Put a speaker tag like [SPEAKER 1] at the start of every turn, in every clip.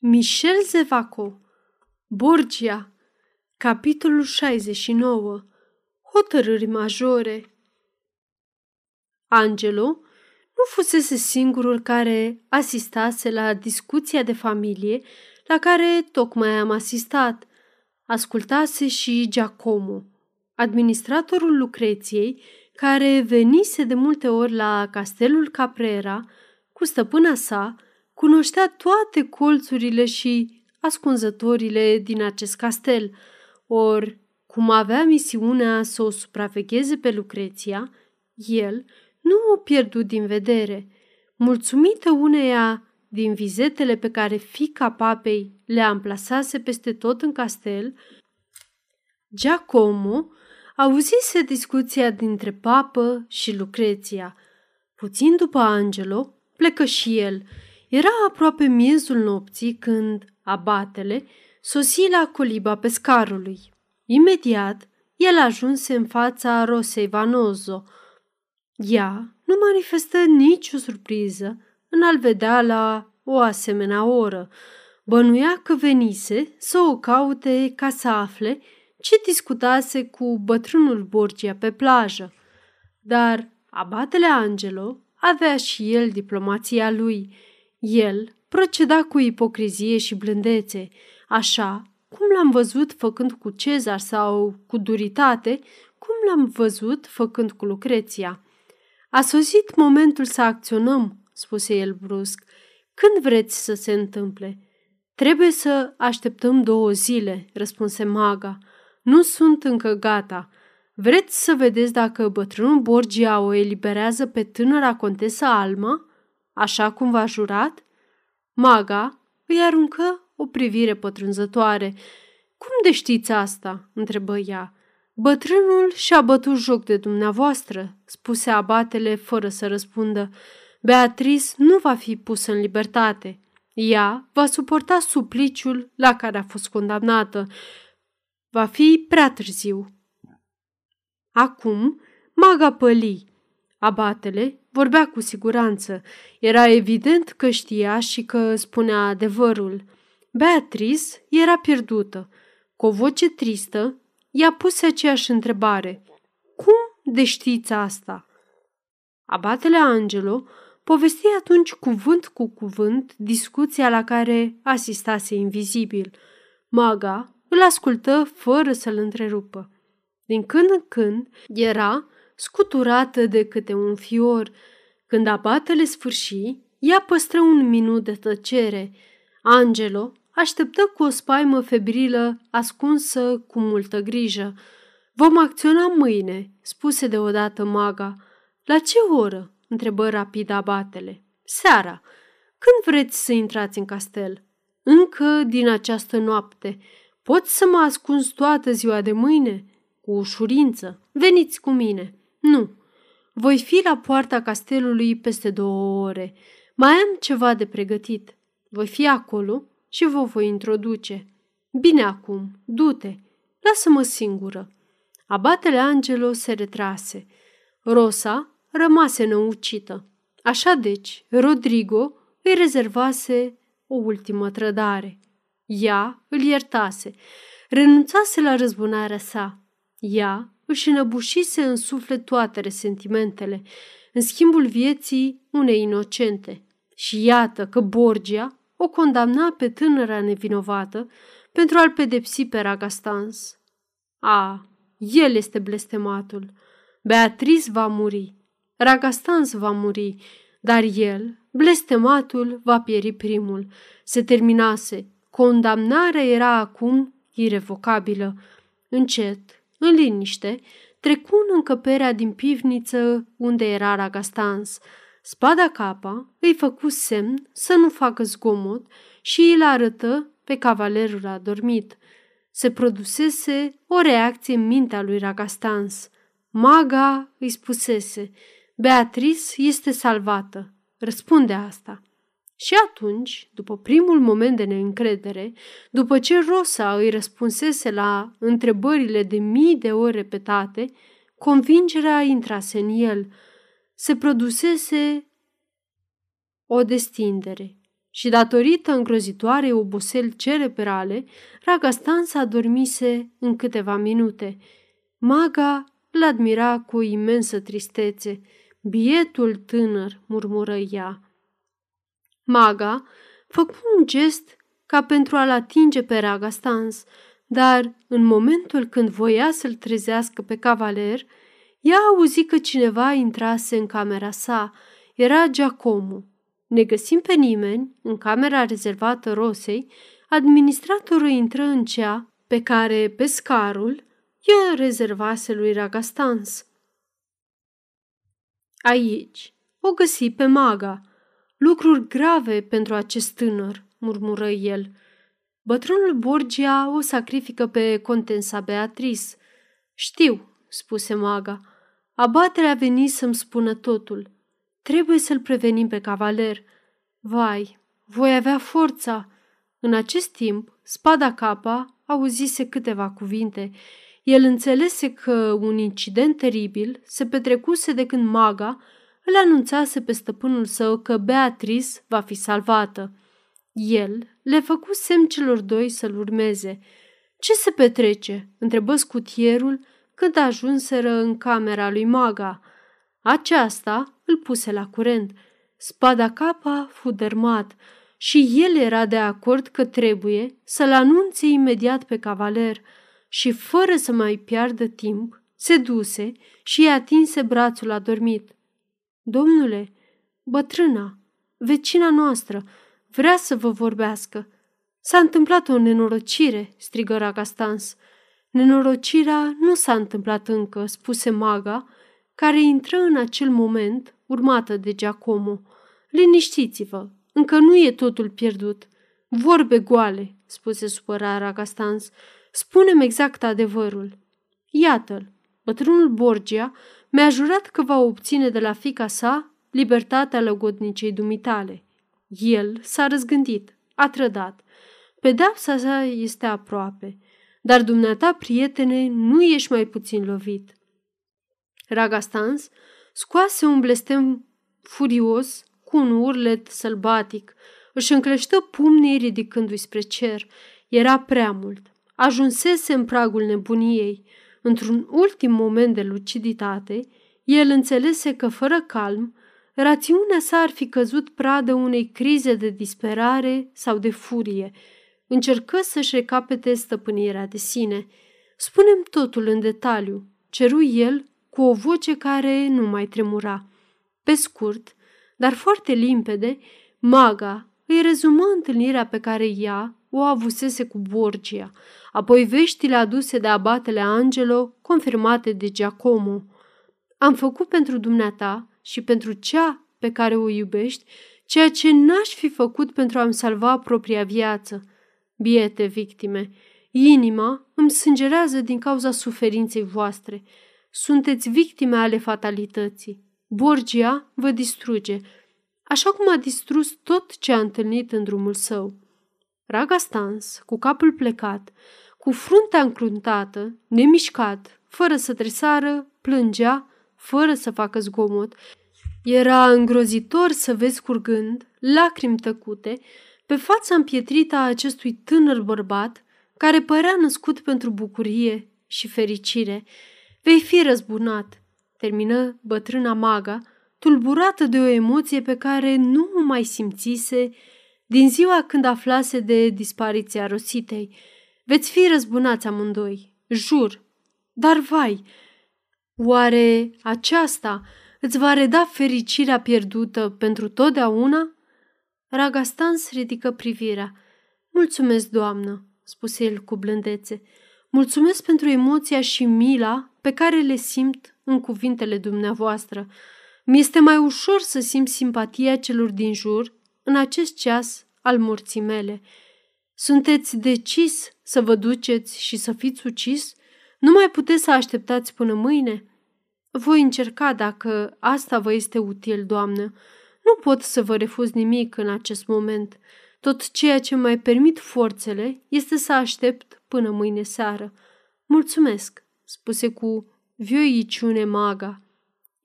[SPEAKER 1] Michel Zevaco Borgia Capitolul 69 Hotărâri majore Angelo nu fusese singurul care asistase la discuția de familie la care tocmai am asistat. Ascultase și Giacomo, administratorul Lucreției, care venise de multe ori la castelul Caprera cu stăpâna sa, Cunoștea toate colțurile și ascunzătorile din acest castel, ori, cum avea misiunea să o supravegheze pe Lucreția, el nu o pierdut din vedere. Mulțumită uneia din vizetele pe care fica papei le amplasase peste tot în castel, Giacomo auzise discuția dintre papă și Lucreția. Puțin după Angelo, plecă și el – era aproape miezul nopții când abatele sosi la coliba pescarului. Imediat, el ajunse în fața Rosei Vanozo. Ea nu manifestă nicio surpriză în a-l vedea la o asemenea oră. Bănuia că venise să o caute ca să afle ce discutase cu bătrânul Borgia pe plajă. Dar abatele Angelo avea și el diplomația lui – el proceda cu ipocrizie și blândețe, așa cum l-am văzut făcând cu Cezar sau cu duritate, cum l-am văzut făcând cu Lucreția. A sosit momentul să acționăm, spuse el brusc. Când vreți să se întâmple? Trebuie să așteptăm două zile, răspunse maga. Nu sunt încă gata. Vreți să vedeți dacă bătrânul Borgia o eliberează pe tânăra contesa Alma? Așa cum v-a jurat? Maga îi aruncă o privire pătrunzătoare. Cum de știți asta?" întrebă ea. Bătrânul și-a bătut joc de dumneavoastră," spuse abatele fără să răspundă. Beatrice nu va fi pusă în libertate. Ea va suporta supliciul la care a fost condamnată. Va fi prea târziu. Acum, maga păli. Abatele Vorbea cu siguranță. Era evident că știa și că spunea adevărul. Beatrice era pierdută. Cu o voce tristă, i-a pus aceeași întrebare. Cum de știți asta? Abatele Angelo povesti atunci cuvânt cu cuvânt discuția la care asistase invizibil. Maga îl ascultă fără să-l întrerupă. Din când în când era scuturată de câte un fior. Când abatele sfârși, ea păstră un minut de tăcere. Angelo așteptă cu o spaimă febrilă ascunsă cu multă grijă. Vom acționa mâine, spuse deodată maga. La ce oră? întrebă rapid abatele. Seara. Când vreți să intrați în castel? Încă din această noapte. Poți să mă ascunzi toată ziua de mâine? Cu ușurință. Veniți cu mine. Nu. Voi fi la poarta castelului peste două ore. Mai am ceva de pregătit. Voi fi acolo și vă voi introduce. Bine acum, du-te, lasă-mă singură. Abatele Angelo se retrase. Rosa rămase năucită. Așa deci, Rodrigo îi rezervase o ultimă trădare. Ea îl iertase, renunțase la răzbunarea sa. Ea își înăbușise în suflet toate resentimentele, în schimbul vieții unei inocente. Și iată că Borgia o condamna pe tânăra nevinovată pentru a-l pedepsi pe Ragastans. A, el este blestematul. Beatrice va muri. Ragastans va muri, dar el, blestematul, va pieri primul. Se terminase. Condamnarea era acum irevocabilă. Încet, în liniște, trecu în încăperea din pivniță unde era Ragastans. Spada capa îi făcu semn să nu facă zgomot și îl arătă pe cavalerul adormit. Se produsese o reacție în mintea lui Ragastans. Maga îi spusese, Beatrice este salvată. Răspunde asta. Și atunci, după primul moment de neîncredere, după ce Rosa îi răspunsese la întrebările de mii de ori repetate, convingerea intrase în el. Se produsese o destindere și datorită îngrozitoarei oboseli cerebrale, s-a dormise în câteva minute. Maga îl admira cu imensă tristețe. Bietul tânăr, murmură ea. Maga făcu un gest ca pentru a-l atinge pe Ragastans, dar în momentul când voia să-l trezească pe cavaler, ea auzi că cineva intrase în camera sa. Era Giacomo. Ne găsim pe nimeni în camera rezervată Rosei, administratorul intră în cea pe care pescarul i-o rezervase lui Ragastans. Aici o găsi pe maga. Lucruri grave pentru acest tânăr, murmură el. Bătrânul Borgia o sacrifică pe contensa Beatrice. Știu, spuse maga. Abaterea a venit să-mi spună totul. Trebuie să-l prevenim pe cavaler. Vai, voi avea forța. În acest timp, spada capa auzise câteva cuvinte. El înțelese că un incident teribil se petrecuse de când maga îl anunțase pe stăpânul său că Beatrice va fi salvată. El le făcu semn celor doi să-l urmeze. Ce se petrece?" întrebă scutierul când ajunseră în camera lui Maga. Aceasta îl puse la curent. Spada capa fu dărmat și el era de acord că trebuie să-l anunțe imediat pe cavaler și, fără să mai piardă timp, se duse și i atinse brațul adormit. Domnule, bătrâna, vecina noastră, vrea să vă vorbească. S-a întâmplat o nenorocire, strigă Ragastans. Nenorocirea nu s-a întâmplat încă, spuse maga, care intră în acel moment, urmată de Giacomo. Liniștiți-vă, încă nu e totul pierdut. Vorbe goale, spuse supărat Ragastans. Spunem exact adevărul. Iată-l, bătrânul Borgia mi-a jurat că va obține de la fica sa libertatea lăgodnicei dumitale. El s-a răzgândit, a trădat. Pedeapsa sa este aproape, dar dumneata, prietene, nu ești mai puțin lovit. Ragastans scoase un blestem furios cu un urlet sălbatic, își încleștă pumnii ridicându-i spre cer. Era prea mult. Ajunsese în pragul nebuniei. Într-un ultim moment de luciditate, el înțelese că, fără calm, rațiunea sa ar fi căzut pradă unei crize de disperare sau de furie. Încercă să-și recapete stăpânirea de sine. Spunem totul în detaliu, ceru el cu o voce care nu mai tremura. Pe scurt, dar foarte limpede, maga îi rezumă întâlnirea pe care ea o avusese cu Borgia, apoi veștile aduse de abatele Angelo, confirmate de Giacomo. Am făcut pentru dumneata și pentru cea pe care o iubești ceea ce n-aș fi făcut pentru a-mi salva propria viață. Biete victime, inima îmi sângerează din cauza suferinței voastre. Sunteți victime ale fatalității. Borgia vă distruge, așa cum a distrus tot ce a întâlnit în drumul său. Raga stans, cu capul plecat, cu fruntea încruntată, nemișcat, fără să tresară, plângea, fără să facă zgomot. Era îngrozitor să vezi curgând, lacrimi tăcute, pe fața împietrită a acestui tânăr bărbat, care părea născut pentru bucurie și fericire. Vei fi răzbunat, termină bătrâna maga, tulburată de o emoție pe care nu o mai simțise din ziua când aflase de dispariția Rositei. Veți fi răzbunați amândoi, jur. Dar vai, oare aceasta îți va reda fericirea pierdută pentru totdeauna? Ragastans ridică privirea. Mulțumesc, doamnă, spuse el cu blândețe. Mulțumesc pentru emoția și mila pe care le simt în cuvintele dumneavoastră. Mi-este mai ușor să simt simpatia celor din jur în acest ceas al morții mele. Sunteți decis să vă duceți și să fiți ucis? Nu mai puteți să așteptați până mâine? Voi încerca dacă asta vă este util, doamnă. Nu pot să vă refuz nimic în acest moment. Tot ceea ce mai permit forțele este să aștept până mâine seară. Mulțumesc, spuse cu vioiciune maga.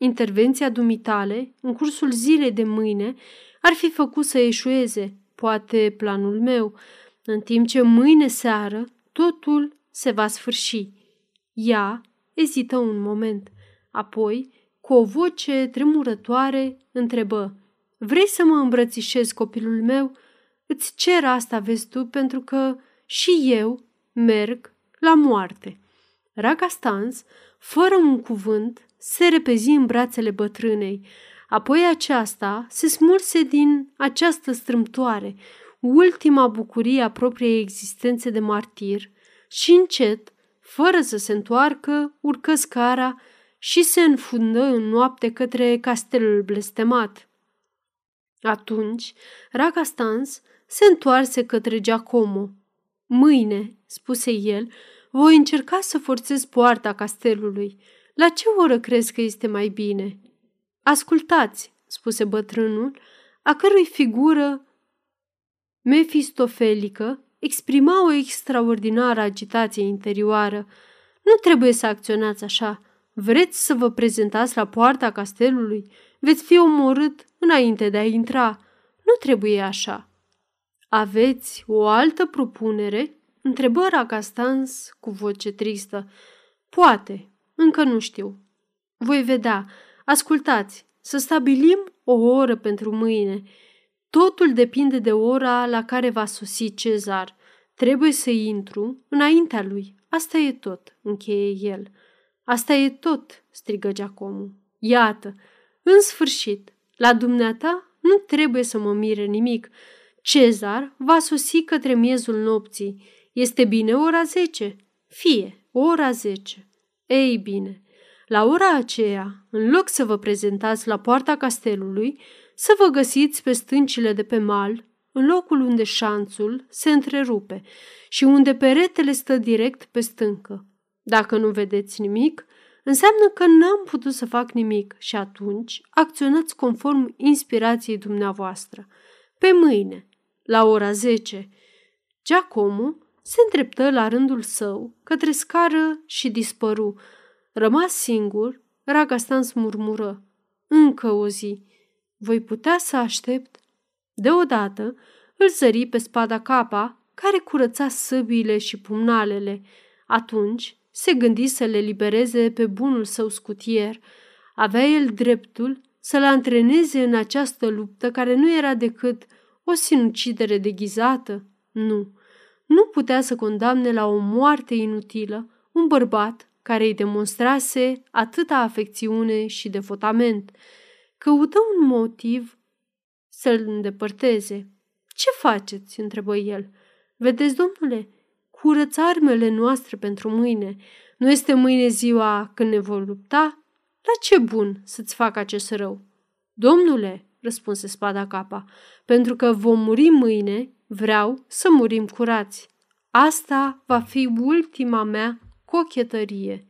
[SPEAKER 1] Intervenția dumitale, în cursul zilei de mâine, ar fi făcut să eșueze. poate planul meu, în timp ce mâine seară totul se va sfârși. Ea ezită un moment, apoi, cu o voce tremurătoare, întrebă, Vrei să mă îmbrățișez, copilul meu? Îți cer asta, vezi tu, pentru că și eu merg la moarte. Raga Stans, fără un cuvânt, se repezi în brațele bătrânei. Apoi aceasta se smulse din această strâmtoare, ultima bucurie a propriei existențe de martir și încet, fără să se întoarcă, urcă scara și se înfundă în noapte către castelul blestemat. Atunci, Raga Stans se întoarse către Giacomo. Mâine, spuse el, voi încerca să forțez poarta castelului. La ce oră crezi că este mai bine? Ascultați, spuse bătrânul, a cărui figură mefistofelică exprima o extraordinară agitație interioară. Nu trebuie să acționați așa. Vreți să vă prezentați la poarta castelului? Veți fi omorât înainte de a intra. Nu trebuie așa. Aveți o altă propunere? Întrebă Ragastans cu voce tristă. Poate, încă nu știu. Voi vedea. Ascultați, să stabilim o oră pentru mâine. Totul depinde de ora la care va sosi Cezar. Trebuie să intru înaintea lui. Asta e tot, încheie el. Asta e tot, strigă Giacomo. Iată, în sfârșit, la dumneata nu trebuie să mă mire nimic. Cezar va sosi către miezul nopții. Este bine ora zece? Fie, ora zece. Ei bine, la ora aceea, în loc să vă prezentați la poarta castelului, să vă găsiți pe stâncile de pe mal, în locul unde șanțul se întrerupe și unde peretele stă direct pe stâncă. Dacă nu vedeți nimic, înseamnă că n-am putut să fac nimic și atunci acționați conform inspirației dumneavoastră. Pe mâine, la ora 10, Giacomo se îndreptă la rândul său către scară și dispăru. Rămas singur, Ragastans murmură. Încă o zi. Voi putea să aștept? Deodată îl zări pe spada capa, care curăța săbiile și pumnalele. Atunci se gândi să le libereze pe bunul său scutier. Avea el dreptul să-l antreneze în această luptă care nu era decât o sinucidere deghizată? Nu. Nu putea să condamne la o moarte inutilă un bărbat care îi demonstrase atâta afecțiune și devotament. Căută un motiv să-l îndepărteze. Ce faceți?" întrebă el. Vedeți, domnule, curăț armele noastre pentru mâine. Nu este mâine ziua când ne vor lupta? La ce bun să-ți fac acest rău? Domnule, răspunse spada capa, pentru că vom muri mâine, vreau să murim curați. Asta va fi ultima mea cochetărie.